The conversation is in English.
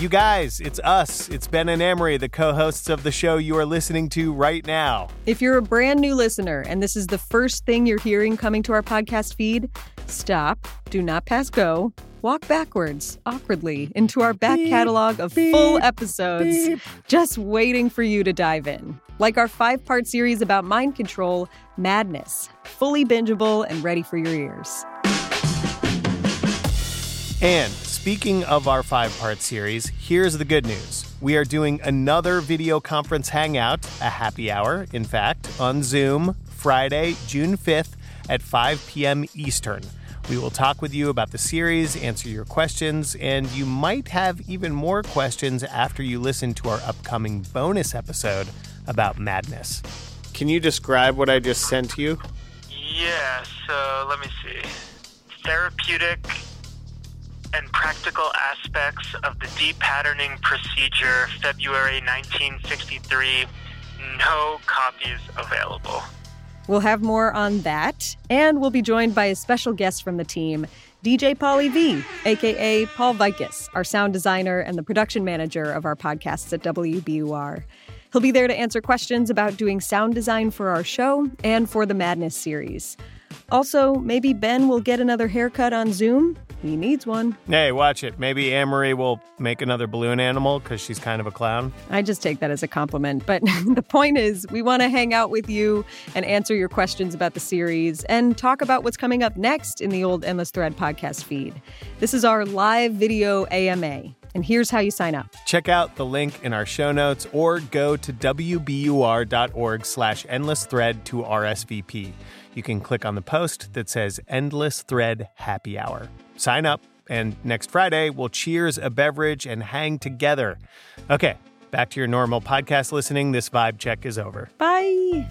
You guys, it's us. It's Ben and Amory, the co hosts of the show you are listening to right now. If you're a brand new listener and this is the first thing you're hearing coming to our podcast feed, stop, do not pass go, walk backwards awkwardly into our back beep, catalog of beep, full episodes, beep. just waiting for you to dive in. Like our five part series about mind control, Madness, fully bingeable and ready for your ears. And speaking of our five part series, here's the good news. We are doing another video conference hangout, a happy hour, in fact, on Zoom Friday, June 5th at 5 p.m. Eastern. We will talk with you about the series, answer your questions, and you might have even more questions after you listen to our upcoming bonus episode about madness. Can you describe what I just sent you? Yeah, so let me see. Therapeutic and practical aspects of the depatterning procedure, February 1963. No copies available. We'll have more on that, and we'll be joined by a special guest from the team, DJ Pauly V, aka Paul Vaitkus, our sound designer and the production manager of our podcasts at WBUR. He'll be there to answer questions about doing sound design for our show and for the Madness series. Also, maybe Ben will get another haircut on Zoom. He needs one. Hey, watch it. Maybe Amory will make another balloon animal because she's kind of a clown. I just take that as a compliment. But the point is, we want to hang out with you and answer your questions about the series and talk about what's coming up next in the old Endless Thread podcast feed. This is our live video AMA. And here's how you sign up. Check out the link in our show notes or go to wbur.org slash endless thread to RSVP you can click on the post that says Endless Thread Happy Hour. Sign up, and next Friday, we'll cheers a beverage and hang together. Okay, back to your normal podcast listening. This vibe check is over. Bye.